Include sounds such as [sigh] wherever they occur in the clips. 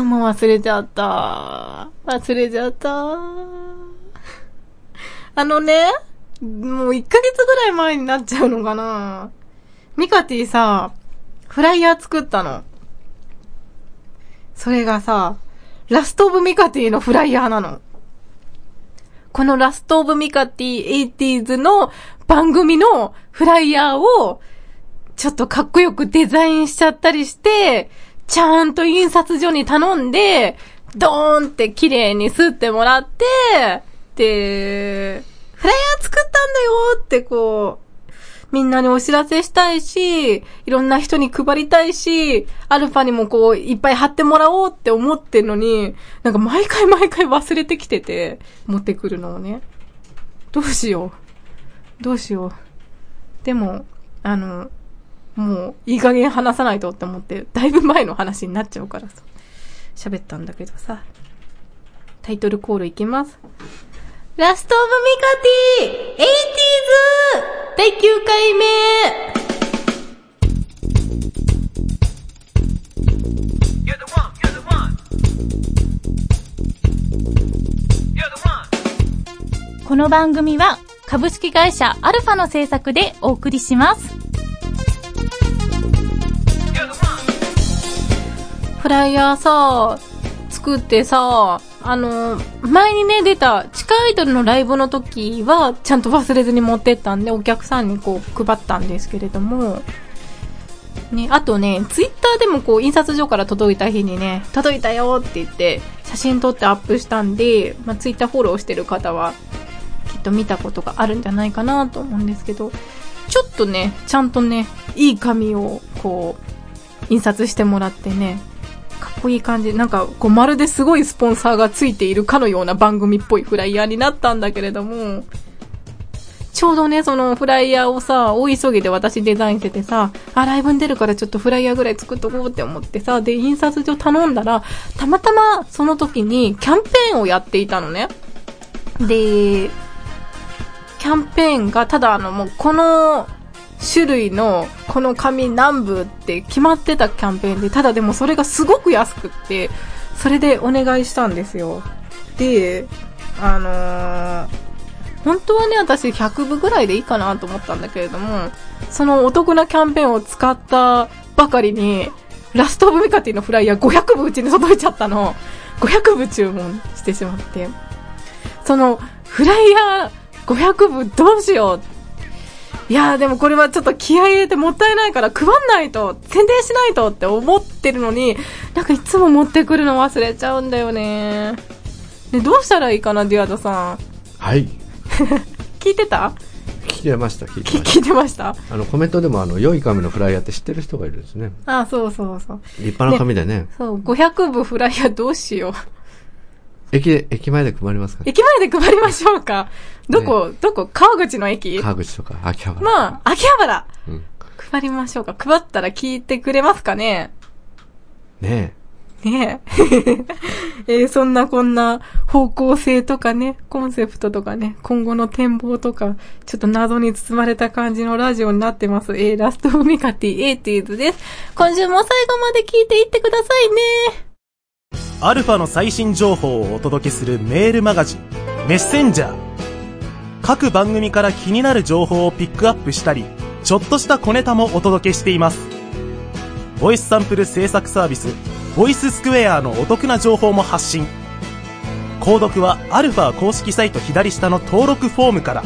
今日も忘れちゃった。忘れちゃった。あのね、もう1ヶ月ぐらい前になっちゃうのかな。ミカティさ、フライヤー作ったの。それがさ、ラストオブミカティのフライヤーなの。このラストオブミカティ 80s の番組のフライヤーを、ちょっとかっこよくデザインしちゃったりして、ちゃんと印刷所に頼んで、ドーンって綺麗に吸ってもらって、で、フライヤー作ったんだよってこう、みんなにお知らせしたいし、いろんな人に配りたいし、アルファにもこう、いっぱい貼ってもらおうって思ってんのに、なんか毎回毎回忘れてきてて、持ってくるのをね。どうしよう。どうしよう。でも、あの、もう、いい加減話さないとって思って、だいぶ前の話になっちゃうからさ。喋ったんだけどさ。タイトルコールいきます。ラストオブミカティ !80s! 第9回目.この番組は株式会社アルファの制作でお送りします。フライヤーさ、作ってさ、あの、前にね、出た地下アイドルのライブの時は、ちゃんと忘れずに持ってったんで、お客さんにこう、配ったんですけれども、ね、あとね、ツイッターでもこう、印刷所から届いた日にね、届いたよって言って、写真撮ってアップしたんで、まあ、ツイッターフォローしてる方は、きっと見たことがあるんじゃないかなと思うんですけど、ちょっとね、ちゃんとね、いい紙を、こう、印刷してもらってね、かっこいい感じ。なんか、こう、まるですごいスポンサーがついているかのような番組っぽいフライヤーになったんだけれども、ちょうどね、そのフライヤーをさ、大急ぎで私デザインしててさ、あ、ライブに出るからちょっとフライヤーぐらい作っとこうって思ってさ、で、印刷所頼んだら、たまたまその時にキャンペーンをやっていたのね。で、キャンペーンが、ただあの、もうこの種類のこの紙何部って決まってたキャンペーンで、ただでもそれがすごく安くって、それでお願いしたんですよ。で、あのー本当はね、私100部ぐらいでいいかなと思ったんだけれども、そのお得なキャンペーンを使ったばかりに、ラストオブミカティのフライヤー500部うちに届いちゃったの。500部注文してしまって。その、フライヤー500部どうしよういやーでもこれはちょっと気合い入れてもったいないから配んないと、宣伝しないとって思ってるのに、なんかいつも持ってくるの忘れちゃうんだよね。で、どうしたらいいかな、ディアドさん。はい。[laughs] 聞いてた？聞いてました、聞いてきまし聞いてました？た。あの、コメントでも、あの、良い紙のフライヤーって知ってる人がいるんですね。あ、そうそうそう。立派な紙でね。そう、500部フライヤーどうしよう。駅で、駅前で配りますか？駅前で配りましょうか。どこ、どこ？川口の駅？川口とか、秋葉原。まあ、秋葉原。うん。配りましょうか。配ったら聞いてくれますかね？ねねえ。[laughs] えーそんなこんな方向性とかね、コンセプトとかね、今後の展望とか、ちょっと謎に包まれた感じのラジオになってます。えーラストオブミカティエイティーズです。今週も最後まで聞いていってくださいね。アルファの最新情報をお届けするメールマガジン、メッセンジャー。各番組から気になる情報をピックアップしたり、ちょっとした小ネタもお届けしています。ボイスサンプル制作サービス、ボイススクエアのお得な情報も発信。購読はアルファ公式サイト左下の登録フォームから、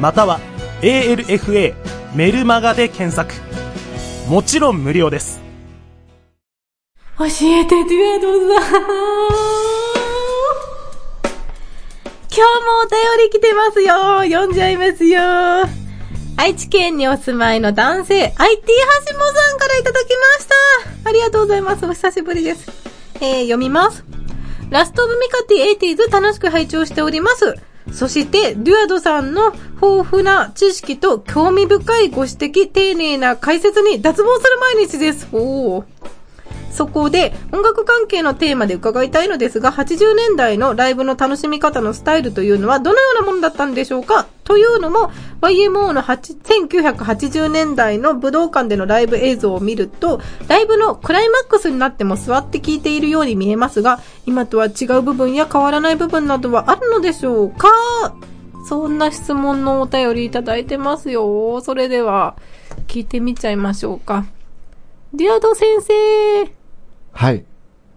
または ALFA メルマガで検索。もちろん無料です。教えて、デュエドさん。今日もお便り来てますよ。読んじゃいますよ。愛知県にお住まいの男性、IT はしもさんからいただきました。ありがとうございます。お久しぶりです。えー、読みます。ラストオブミカティ 80s 楽しく拝聴しております。そして、デュアドさんの豊富な知識と興味深いご指摘、丁寧な解説に脱帽する毎日です。おー。そこで音楽関係のテーマで伺いたいのですが、80年代のライブの楽しみ方のスタイルというのはどのようなものだったんでしょうか？というのも、YMO の1980年代の武道館でのライブ映像を見ると、ライブのクライマックスになっても座って聴いているように見えますが、今とは違う部分や変わらない部分などはあるのでしょうか？そんな質問のお便りいただいてますよ。それでは、聞いてみちゃいましょうか。ディアド先生、はい。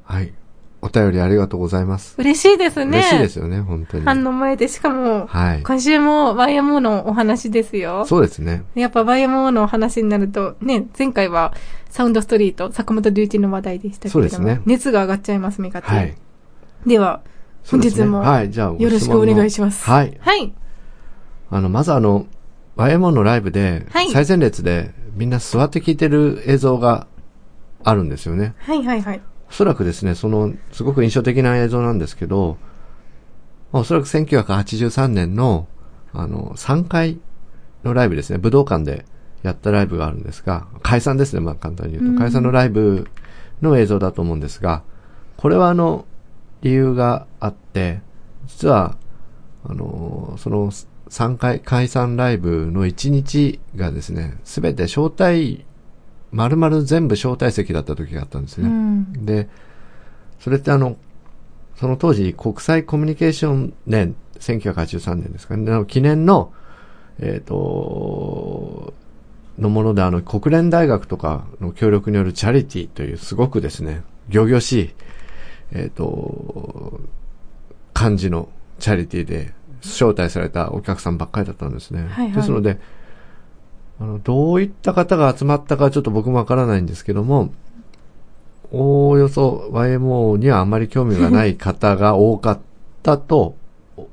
はい。お便りありがとうございます。嬉しいですね。嬉しいですよね、本当に。ファンの前で、しかも、はい。今週も YMO のお話ですよ。そうですね。やっぱ YMO のお話になると、ね、前回はサウンドストリート、坂本龍一の話題でしたけれども、そうですね熱が上がっちゃいます、メカティはい。では、本日もはい、じゃあ、よろしくお願いします。はい。はい。あの、まずあの、YMO のライブで、はい最前列でみんな座って聴いてる映像があるんですよね。はいはいはい。おそらくですね、その、すごく印象的な映像なんですけど、まあおそらく1983年の、あの、3回のライブですね、武道館でやったライブがあるんですが、解散ですね、まあ簡単に言うと。解散のライブの映像だと思うんですが、これはあの、理由があって、実は、あの、その3回解散ライブの1日がですね、すべて招待、丸々全部招待席だった時があったんですね。うん。で、それってあの、その当時国際コミュニケーション年、1983年ですかね、の記念の、えっ、と、のものであの、国連大学とかの協力によるチャリティーというすごくですね、行々しい、えっ、と、感じのチャリティーで招待されたお客さんばっかりだったんですね。はいはいですので、あの、どういった方が集まったかちょっと僕もわからないんですけども、おおよそ YMO にはあまり興味がない方が多かったと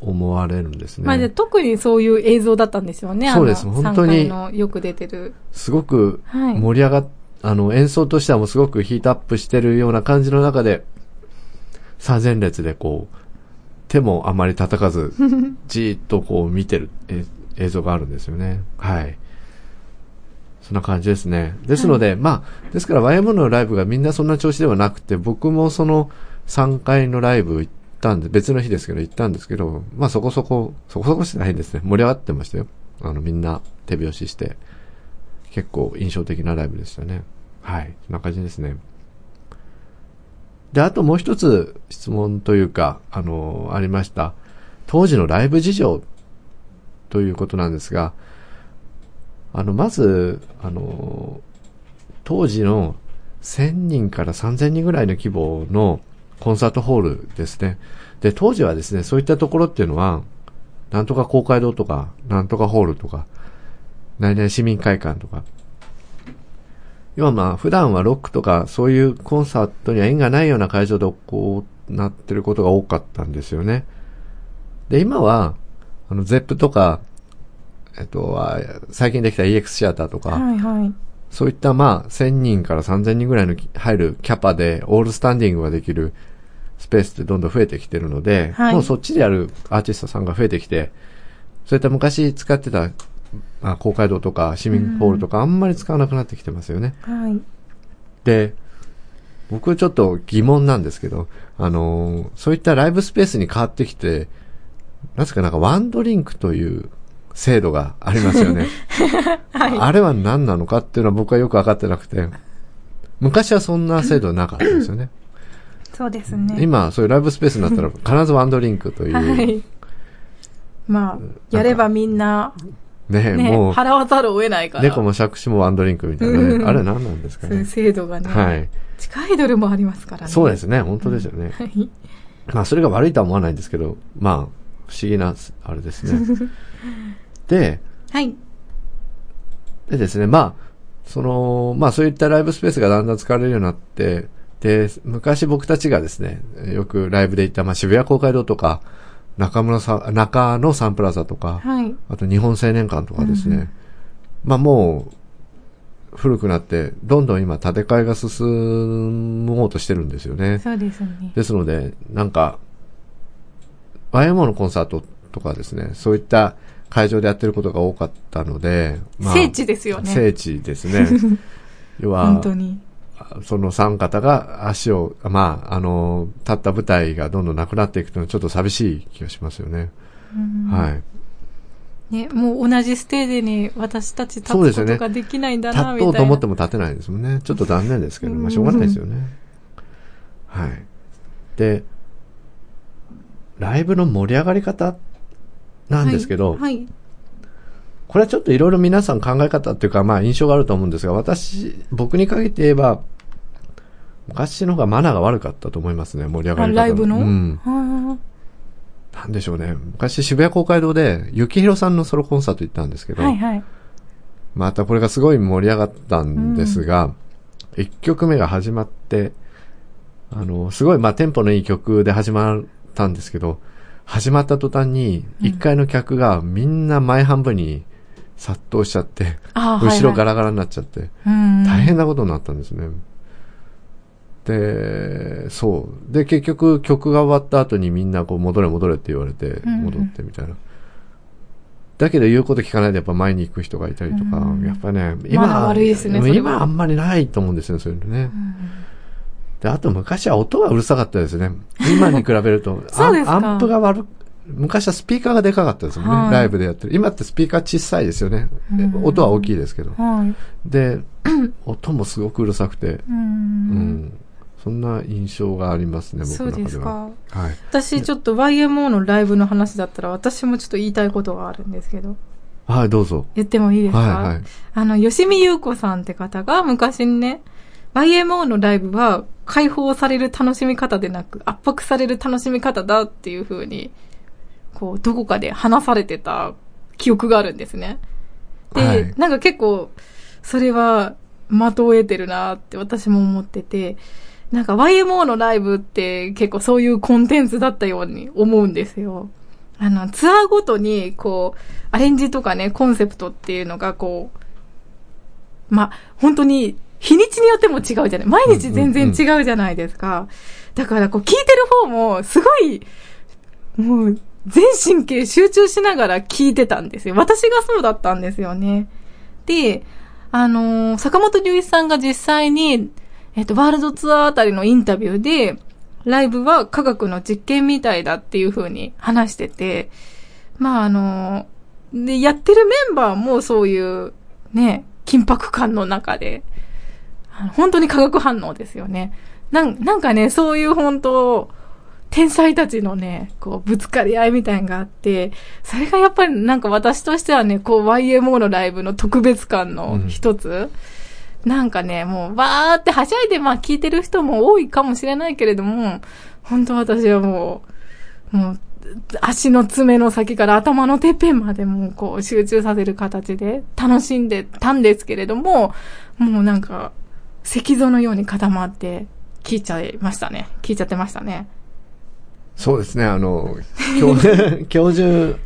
思われるんですね。まあで、特にそういう映像だったんですよね。そうですあの本当に3回のよく出てる。すごくはい盛り上がっ、あの、演奏としてはもうすごくヒートアップしてるような感じの中で、最前列でこう、手もあまり叩かず、[laughs] じーっとこう見てるえ映像があるんですよね。はい。そんな感じですね。ですので、まあ、ですから YM のライブがみんなそんな調子ではなくて、僕もその3回のライブ行ったんで、別の日ですけど行ったんですけど、まあそこそこ、そこそこしてないですね。盛り上がってましたよ。あのみんな手拍子して。結構印象的なライブでしたね。はい。そんな感じですね。で、あともう一つ質問というか、あの、ありました。当時のライブ事情ということなんですが、あの、まず、あの、当時の1000人から3000人ぐらいの規模のコンサートホールですね。で、当時はですね、そういったところっていうのは、なんとか公会堂とか、なんとかホールとか、何々市民会館とか。要はまあ、普段はロックとか、そういうコンサートには縁がないような会場でこうなってることが多かったんですよね。で、今は、あの、ゼップとか、えっと、あ最近できた EX シアターとか、はいはい。そういったまあ、1000人から3000人ぐらいのき入るキャパで、オールスタンディングができるスペースってどんどん増えてきてるので、はいもうそっちでやるアーティストさんが増えてきて、そういった昔使ってた、まあ、公会堂とか市民ホールとかあんまり使わなくなってきてますよね。はい。で、僕ちょっと疑問なんですけど、あのーそういったライブスペースに変わってきて、なぜかなんかワンドリンクという制度がありますよね。[laughs] あれは何なのかっていうのは僕はよくわかってなくて、昔はそんな制度なかったですよね。そうですね。今、そういうライブスペースになったら必ずワンドリンクという、[laughs] はい。まあ、やればみんな、ね、ね、もう、払わざるを得ないから。猫も杓子もワンドリンクみたいなね。あれ何なんですかね。制度がね。はい。地下アイドルもありますからね。そうですね、本当ですよね。はい。まあ、それが悪いとは思わないんですけど、まあ、不思議な、あれですね。[laughs] で、はい。でですね、まあ、その、まあそういったライブスペースがだんだん使われるようになって、で、昔僕たちがですね、よくライブで行った、まあ渋谷公会堂とか、中村さん、中野サンプラザとか、はい。あと日本青年館とかですね、まあもう、古くなって、どんどん今建て替えが進もうとしてるんですよね。そうですね。ですので、なんか、YMO のコンサートとかですね、そういった会場でやってることが多かったので、まあ聖地ですよね。聖地ですね。[laughs] 要は本、当に。その三方が足を、まあ、あの、立った舞台がどんどんなくなっていくというのはちょっと寂しい気がしますよね。はい。ね、もう同じステージに私たち立つことができないんだ立な、みたいな。とうと思っても立てないですもんね。ちょっと残念ですけど、まあしょうがないですよね。はい。で、ライブの盛り上がり方なんですけど、はい。はいこれはちょっといろいろ皆さん考え方っていうか、まあ印象があると思うんですが、私、僕に限って言えば、昔の方がマナーが悪かったと思いますね、盛り上がり方あライブの？うん。はなんでしょうね。昔渋谷公会堂で、幸宏さんのソロコンサート行ったんですけど、あはいはい。またこれがすごい盛り上がったんですが、一、曲目が始まって、あの、すごい、まあ、テンポのいい曲で始まったんですけど、始まった途端に、一階の客がみんな前半分に殺到しちゃって、あ後ろガラ。ラガラになっちゃって、うん。大変なことになったんですね。で、そう。で、結局曲が終わった後にみんなこう戻れ戻れって言われて、戻ってみたいな。だけど言うこと聞かないでやっぱ前に行く人がいたりとか、うんやっぱね、マナー悪いですねそれは今あんまりないと思うんですよ、そういうのね。で、あと昔は音がうるさかったですね。今に比べると。[laughs] そうですかアンプが悪く、昔はスピーカーがでかかったですもんね、はいライブでやってる。今ってスピーカー小さいですよね。うん音は大きいですけど。はい。で、[clears throat] 音もすごくうるさくて、う。うんん、そんな印象がありますね、僕そうの中では。ですか。はい。私ちょっと YMO のライブの話だったら私もちょっと言いたいことがあるんですけど。はい、どうぞ。言ってもいいですか？はい、はい。あの、吉見優子さんって方が昔にね、YMO のライブは解放される楽しみ方でなく圧迫される楽しみ方だっていう風に、こう、どこかで話されてた記憶があるんですね。で、はいなんか結構、それは的を得てるなって私も思ってて、なんか YMO のライブって結構そういうコンテンツだったように思うんですよ。あの、ツアーごとに、こう、アレンジとかね、コンセプトっていうのが、こう、まあ、本当に、日にちによっても違うじゃない。毎日全然違うじゃないですか。だから、こう、聞いてる方も、すごい、もう、全神経集中しながら聞いてたんですよ。私がそうだったんですよね。で、あのー坂本龍一さんが実際に、えっと、ワールドツアーあたりのインタビューで、ライブは科学の実験みたいだっていう風に話してて、まああのーで、やってるメンバーもそういう、ね、緊迫感の中で、本当に化学反応ですよね。なんなんかね、そういう本当、天才たちのね、こう、ぶつかり合いみたいなのがあって、それがやっぱりなんか私としてはね、こう、YMO のライブの特別感の一つ、なんかね、もう、わーってはしゃいで、まあ聞いてる人も多いかもしれないけれども、本当私はもう、もう、足の爪の先から頭のてっぺんまでもうこう集中させる形で楽しんでたんですけれども、もうなんか、石像のように固まって聞いちゃいましたね。聞いちゃってましたね。そうですね、あの、教、[laughs] 教授、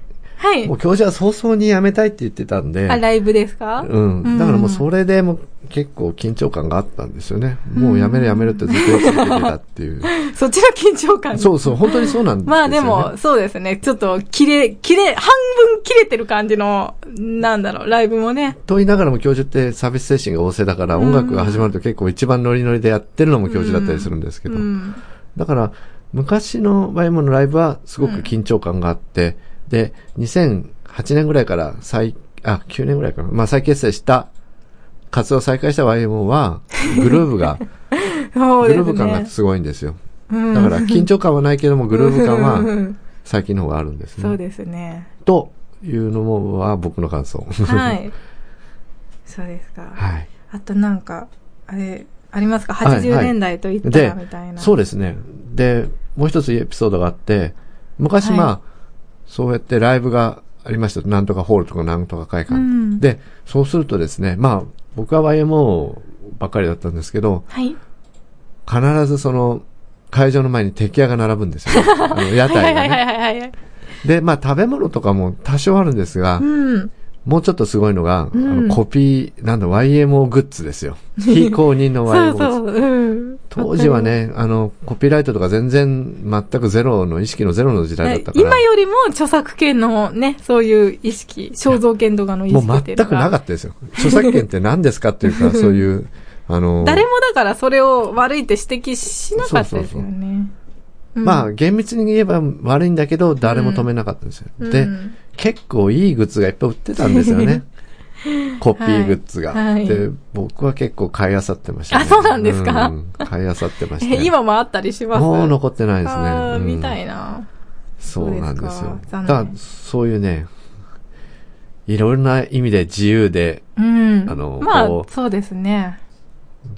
はいもう。教授は早々に辞めたいって言ってたんで、あ、ライブですか？うん。だからもうそれでもう結構緊張感があったんですよね。もう辞める辞めるってずっと言い続けてたっていう。[laughs] そっちの緊張感そうそう、本当にそうなんですよ、ね。まあでも、そうですね。ちょっと、切れ、切れ、半分切れてる感じの、なんだろう、ライブもね。と言いながらも教授ってサービス精神が旺盛だから、音楽が始まると結構一番ノリノリでやってるのも教授だったりするんですけど。うん。だから、昔のワイモのライブはすごく緊張感があって、で、2008年ぐらいから再、あ、9年ぐらいかな。まあ再結成した、活動を再開した YMO は、[laughs] グルーブが。グルーブ感がすごいんですよ。うんだから緊張感はないけども、グルーヴ感うはん最近の方があるんですね。そうですね。というのもは僕の感想。はい。[laughs] そうですか。はい。あとなんか、あれ、ありますか？はい ?80 年代と言ったらみたいな。そうですね。で、もう一つエピソードがあって、昔はいまあ、そうやってライブがありました。なんとかホールとかなんとか会館。うんで、そうするとですね、まあ、僕は YMO ばっかりだったんですけど、はい。必ずその、会場の前に敵屋が並ぶんですよ、ね。[laughs] あの屋台がね。で、まあ食べ物とかも多少あるんですが、うん。もうちょっとすごいのが、うんあのコピー、なんだ、YMO グッズですよ。[laughs] 非公認のそ YMO グッズ。うそう。うん。当時はね、あの、コピーライトとか全然、全くゼロの意識のゼロの時代だったから。今よりも著作権のね、そういう意識、肖像権とかの意もう識っていう。全くなかったですよ。著作権って何ですかっていうか、そういう、あの、誰もだからそれを悪いって指摘しなかったですよね。うんまあ、厳密に言えば悪いんだけど、誰も止めなかったんですよ。で、うん結構いいグッズがいっぱい売ってたんですよね。[laughs] コピーグッズが。はいはいで、僕は結構買い漁ってました、ね。あそうなんですか？うん買い漁ってました、えね。今もあったりします？もう残ってないですね。うんみたいな。そうなんですよす。だから、そういうね、いろんな意味で自由で、うん。あのまこうあ、そうですね。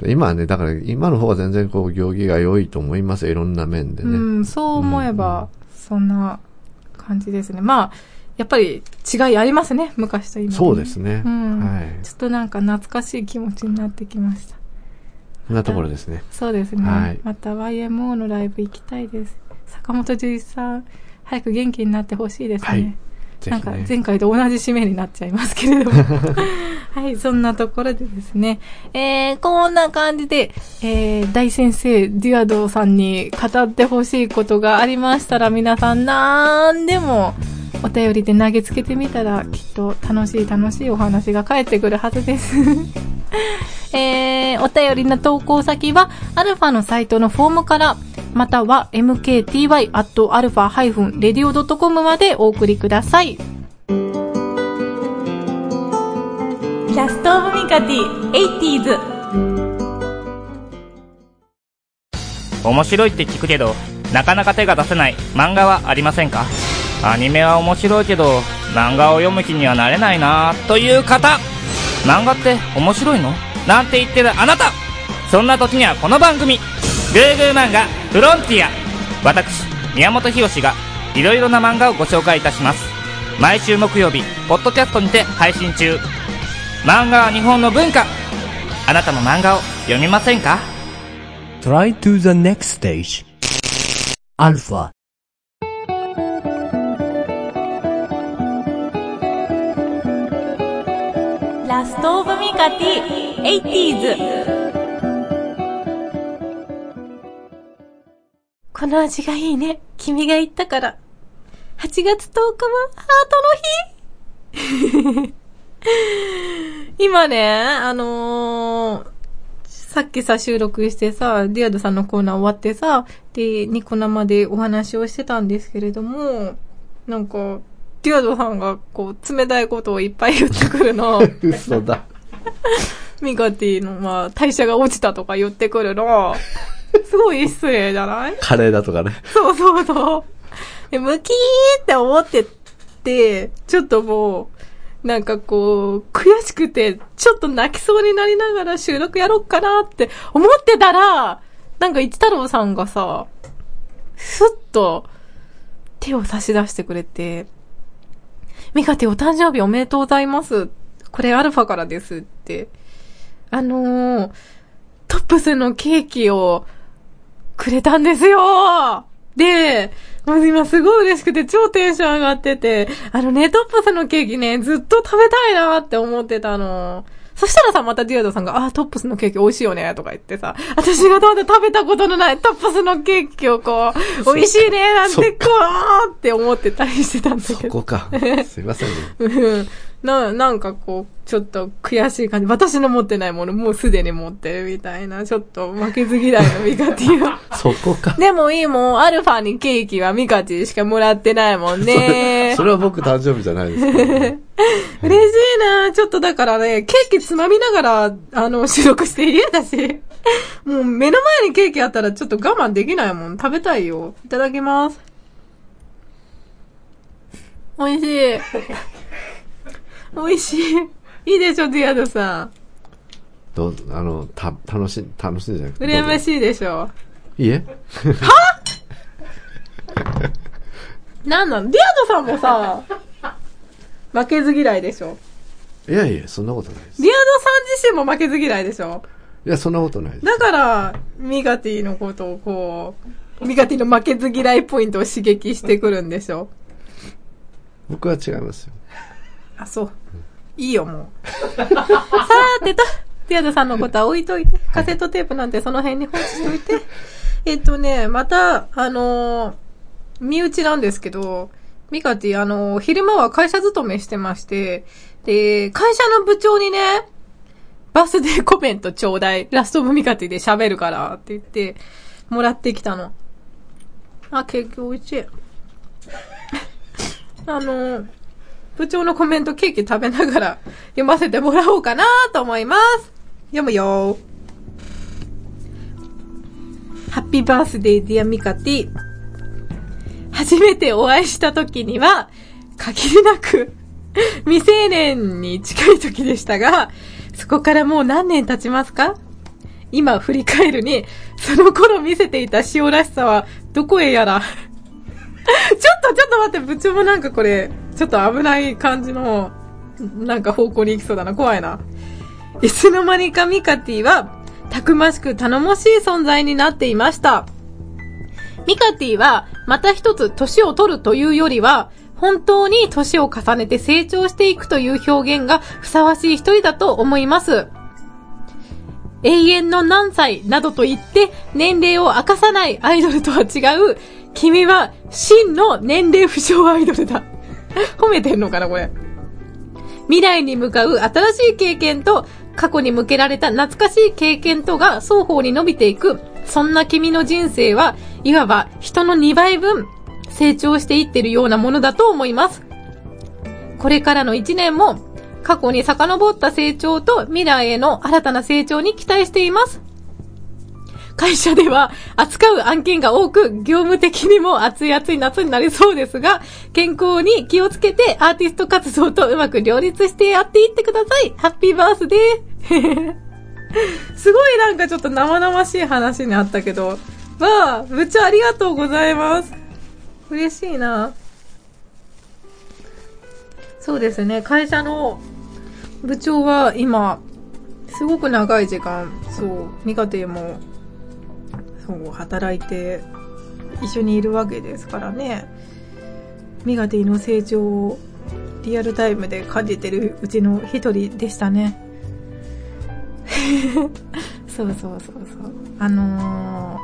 今はね、だから今の方が全然こう、行儀が良いと思いますよ。いろんな面でね。うん、そう思えば、そんな感じですね。まあ、やっぱり違いありますね、昔と今、そうですね。うんはい。ちょっとなんか懐かしい気持ちになってきました。こんなところですね。そうですね。はいまた YMO のライブ行きたいです。坂本十一さん、早く元気になってほしいですね。はいぜなんか。前回と同じ締めになっちゃいますけれども。[laughs] はい、そんなところでですね。えー、こんな感じで、えー、大先生、デュアドさんに語ってほしいことがありましたら、皆さんなんでもお便りで投げつけてみたら、きっと楽しい楽しいお話が返ってくるはずです。[laughs] えー、お便りの投稿先は、アルファのサイトのフォームから、または mkty.alpha-radio.com までお送りください。キャストオブミカティ 80s 面白いって聞くけどなかなか手が出せない漫画はありませんか？アニメは面白いけど漫画を読む気にはなれないなという方。漫画って面白いの？なんて言ってるあなた。そんな時にはこの番組「グーグー漫画フロンティア」私宮本浩がいろいろな漫画をご紹介いたします。毎週木曜日ポッドキャストにて配信中。漫画は日本の文化。あなたも漫画を読みませんか？Try to the next stage. Alpha. トオブミカティ 80s この味がいいね。君が言ったから。8月10日はハートの日 [laughs] 今ね、あのーさっきさ、収録してさ、ディアドさんのコーナー終わってさ、で、ニコ生でお話をしてたんですけれども、なんか、ディアドさんが、こう、冷たいことをいっぱい言ってくるの。[laughs] 嘘だ。ミカティの、まあ、代謝が落ちたとか言ってくるの。すごい失礼じゃない？カレーだとかね。そうそうそう。で、ムキーって思ってて、ちょっともう、なんかこう、悔しくて、ちょっと泣きそうになりながら収録やろうかなって思ってたら、なんか一太郎さんがさ、ふっと手を差し出してくれて、ミカティお誕生日おめでとうございます。これアルファからですって。あのー、トップスのケーキをくれたんですよで、もう今すごい嬉しくて超テンション上がってて、あのね、トップスのケーキね、ずっと食べたいなって思ってたの。そしたらさ、またディアドさんが、あー、トップスのケーキ美味しいよね、とか言ってさ、私がまだ食べたことのないトップスのケーキをこう、美味しいね、なんてこうって思ってたりしてたんだそけど。こか。[laughs] すいませんね。うんな、なんかこう、ちょっと悔しい感じ。私の持ってないものもうすでに持ってるみたいな、ちょっと負けず嫌いのミカティは。そこか。でもいいもん、アルファにケーキはミカティしかもらってないもんねそ。れは僕誕生日じゃないですね。嬉しいなちょっとだからね、ケーキつまみながら、あの、[laughs] 収録して家だし。もう目の前にケーキあったらちょっと我慢できないもん。食べたいよ。いただきます。美味しい。[laughs] 美味しい。いいでしょ、ディアドさん。どう、あの、た、楽しい、楽しいじゃなくて。羨まい。しいでしょ。いいえなんなのディアドさんもさ、[laughs] 負けず嫌いでしょ？いやいや、そんなことないです。ディアドさん自身も負けず嫌いでしょ？いや、そんなことないです。だから、ミガティのことをこう、ミガティの負けず嫌いポイントを刺激してくるんでしょ？僕は違いますよ。あ、そう。いいよ、もう。さーてと、ディアドさんのことは置いといて、カセットテープなんてその辺に放置しといて。えっとね、また、あのー身内なんですけど、ミカティ、あの昼間は会社勤めしてまして、で、会社の部長にね、バースデーコメントちょうだい。ラストオブミカティで喋るからって言って、もらってきたの。あ、ケーキ美味しい。[laughs] あの、部長のコメントケーキ食べながら読ませてもらおうかなと思います。読むよハッピーバースデーディアミカティ。初めてお会いした時には、限りなく [laughs] 未成年に近い時でしたが、そこからもう何年経ちますか？今振り返るに、その頃見せていた塩らしさはどこへやら。[laughs] ちょっとちょっと待って、部長もなんかこれ、ちょっと危ない感じの、なんか方向に行きそうだな。怖いな。いつの間にかミカティは、たくましく頼もしい存在になっていました。ミカティは、また一つ年を取るというよりは、本当に年を重ねて成長していくという表現がふさわしい一人だと思います。永遠の何歳などと言って年齢を明かさないアイドルとは違う、君は真の年齢不詳アイドルだ。[laughs] 褒めてんのかな、これ。未来に向かう新しい経験と過去に向けられた懐かしい経験とが双方に伸びていく。そんな君の人生はいわば人の2倍分成長していってるようなものだと思います。これからの1年も過去に遡った成長と未来への新たな成長に期待しています。会社では扱う案件が多く、業務的にも暑い暑い夏になりそうですが、健康に気をつけてアーティスト活動とうまく両立してやっていってください。ハッピーバースデー。すごいなんかちょっと生々しい話になったけど、わあ、部長ありがとうございます。嬉しいな。そうですね、会社の部長は今、すごく長い時間、そう、ミカテも、そう、働いて、一緒にいるわけですからね。ミガティの成長をリアルタイムで感じてるうちの一人でしたね。[laughs] そうそうそうそう。あの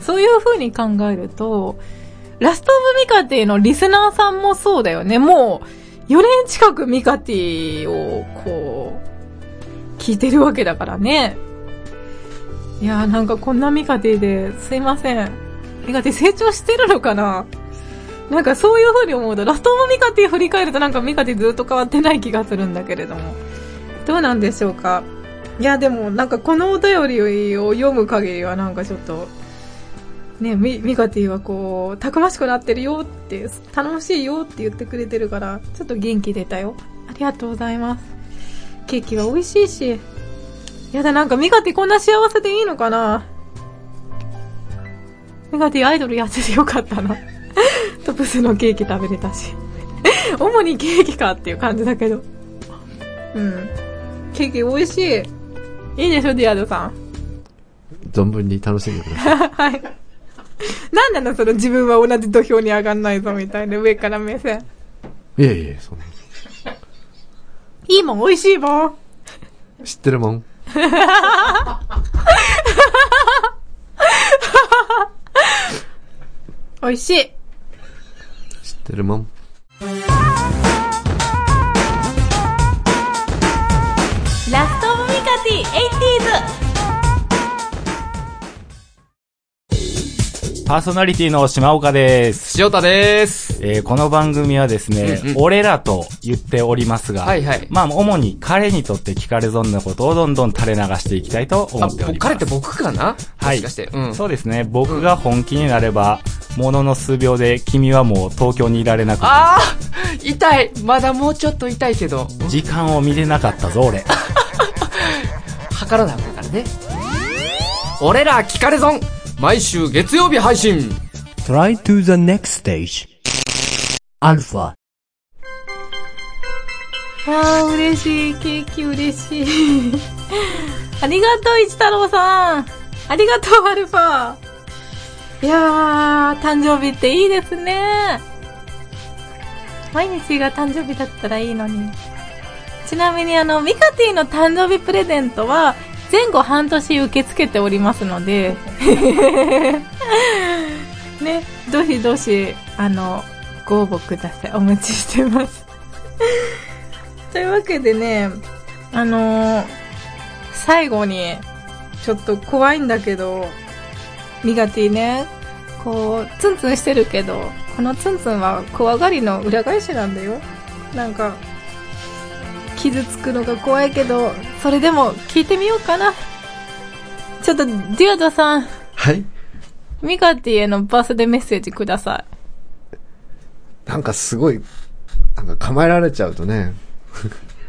ー、そういう風に考えると、ラストオブミカティのリスナーさんもそうだよね。もう、4年近くミカティを、こう、聞いてるわけだからね。いやーなんかこんなミカティですいません。ミカティ成長してるのかな？なんかそういう風に思うと、ラストオブミカティ振り返るとなんかミカティずっと変わってない気がするんだけれども。どうなんでしょうか？いや、でもなんかこのお便りを読む限りはなんかちょっと、ね、ミミカティはこう、たくましくなってるよって、楽しいよって言ってくれてるから、ちょっと元気出たよ。ありがとうございます。ケーキは美味しいし。やだ、なんかミカティこんな幸せでいいのかな？ミカティアイドルやっててよかったな。トプスのケーキ食べれたし。主にケーキかっていう感じだけど。うん。ケーキ美味しい。いいでしょ、ディアドさん。存分に楽しんでください。[laughs] はい。なんなのその自分は同じ土俵に上がんないぞみたいな上から目線。いえいえ、そんな。いいもん、美味しいもん。知ってるもん。[laughs] 美味しい。知ってるもん。ラスパーソナリティの島岡です。塩田です。えーこの番組はですね、うんうん俺らと言っておりますが、はいはいまあ、主に彼にとって聞かれ損なことをどんどん垂れ流していきたいと思あ、っております。彼って僕かな？はいもしかして。うん。そうですね。僕が本気になれば、ものの数秒で君はもう東京にいられなくあー痛いまだもうちょっと痛いけど、時間を見れなかったぞ、俺。[laughs] 測らなあかんからね。俺ら聞かれ損毎週月曜日配信 Try to the next stage. Alpha. あー、嬉しい。ケーキ嬉しい。[laughs] ありがとう、一太郎さん。ありがとう、アルファ。いやー、誕生日っていいですね。毎日が誕生日だったらいいのに。ちなみにあの、ミカティの誕生日プレゼントは、前後半年受け付けておりますので、[laughs] ね、どしどし、あの、ご応募ください。お待ちしてます。[laughs] というわけでね、あのー最後に、ちょっと怖いんだけど、ミガティね、こう、ツンツンしてるけど、このツンツンは怖がりの裏返しなんだよ。なんか、傷つくのが怖いけど、それでも聞いてみようかな。ちょっと、デュアドさん、はいミガティへのバースデーメッセージください。なんかすごい、なんか構えられちゃうとね、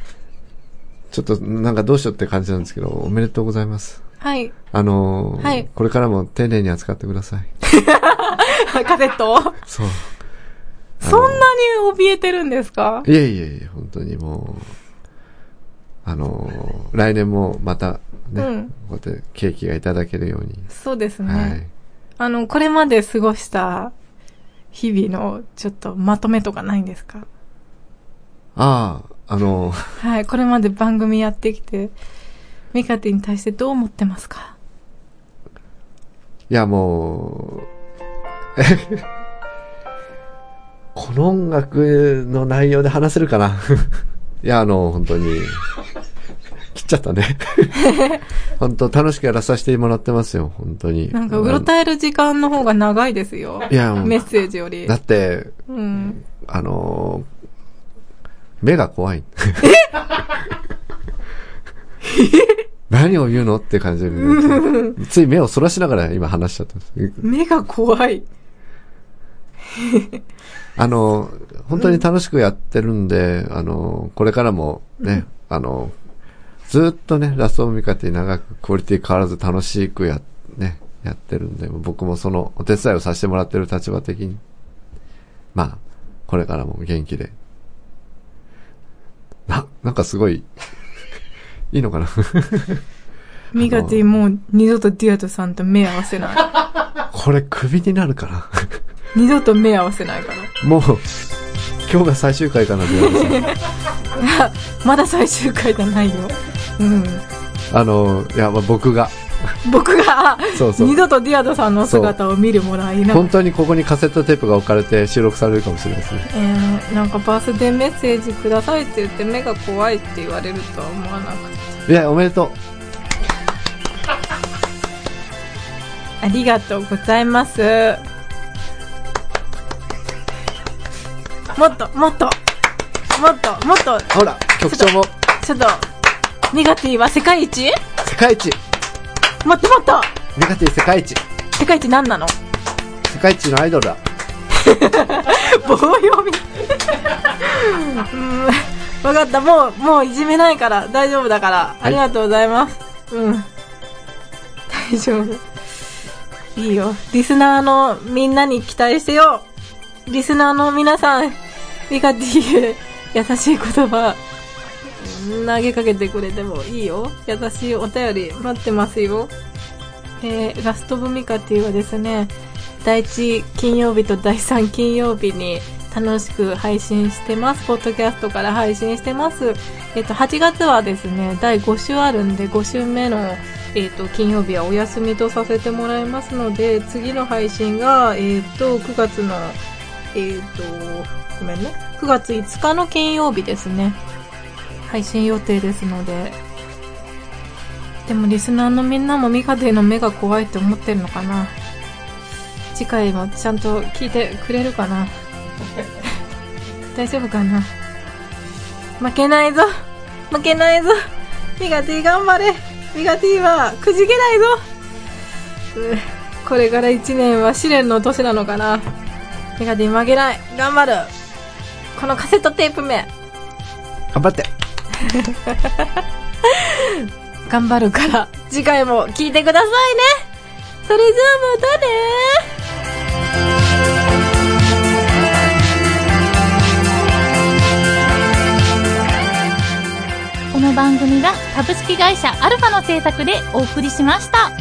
[laughs] ちょっとなんかどうしようって感じなんですけど、おめでとうございます。はい。あのーはいこれからも丁寧に扱ってください。[laughs] カセットそう。そんなに怯えてるんですか？いえいえいえ、本当にもう、あのー来年もまたね、うんこうやってケーキがいただけるように。そうですね。はい。あの、これまで過ごした日々のちょっとまとめとかないんですか？ああ、あのーはい、これまで番組やってきて、ミカティに対してどう思ってますか？いやもう、[laughs] この音楽の内容で話せるかな？[laughs] いや、あの、本当に、ちゃったね。[laughs] 本当楽しくやらさせてもらってますよ、本当に。なんか、うろたえる時間の方が長いですよ。いやメッセージよりだ。って、うん。あのー目が怖い。[laughs] 何を言うのって感じで、つい目をそらしながら今話しちゃったんです。目が怖い。[laughs] あの、本当に楽しくやってるんで、あの、これからもね、あの、ずっとね、ラストオブミカティ長くクオリティ変わらず楽しくや、ね、やってるんで、僕もそのお手伝いをさせてもらってる立場的に、まあ、これからも元気で。な、なんかすごい、[laughs] いいのかな？ミカティもう二度とディアトさんと目合わせない。[laughs] これ首になるかな？[laughs] 二度と目合わせないから。もう、今日が最終回かな、ディアナさんまだ最終回じゃないよ。うん。あの、いや、まあ僕が、[laughs] 僕が、そうそう二度とディアドさんの姿を見るもらいな本当にここにカセットテープが置かれて収録されるかもしれないですね。えー、なんかバースデーメッセージくださいって言って目が怖いって言われるとは思わなかっいや、おめでとう。た。ありがとうございます。もっと、もっと、もっと、もっと、ほら、局長もちょっと、ニガティは世界一？世界一もっともっとネガティ世界一世界一何なの？世界一のアイドルだ。[laughs] 棒読み。うん。わかった。もう、もういじめないから、大丈夫だから。ありがとうございます。うん。大丈夫。いいよ。リスナーのみんなに期待してよ。リスナーの皆さん、ミカティへ優しい言葉、投げかけてくれてもいいよ。優しいお便り待ってますよ。えー、ラストブミカティはですね、第1金曜日と第3金曜日に楽しく配信してます。ポッドキャストから配信してます。えっ、と、8月はですね、第5週あるんで、5週目の、えっ、と、金曜日はお休みとさせてもらいますので、次の配信が、えっ、と、9月の、えっ、と、ごめんね。9月5日の金曜日ですね。配信予定ですので、でもリスナーのみんなもミカティの目が怖いって思ってるのかな。次回もちゃんと聞いてくれるかな。大丈夫かな。負けないぞ。負けないぞ。ミカティ頑張れ。ミカティはくじけないぞ。これから1年は試練の年なのかな。ミカティ負けない。頑張る。このカセットテープ目。頑張って。頑張るから。次回も聞いてくださいね。それじゃあまたね。この番組は株式会社アルファの制作でお送りしました。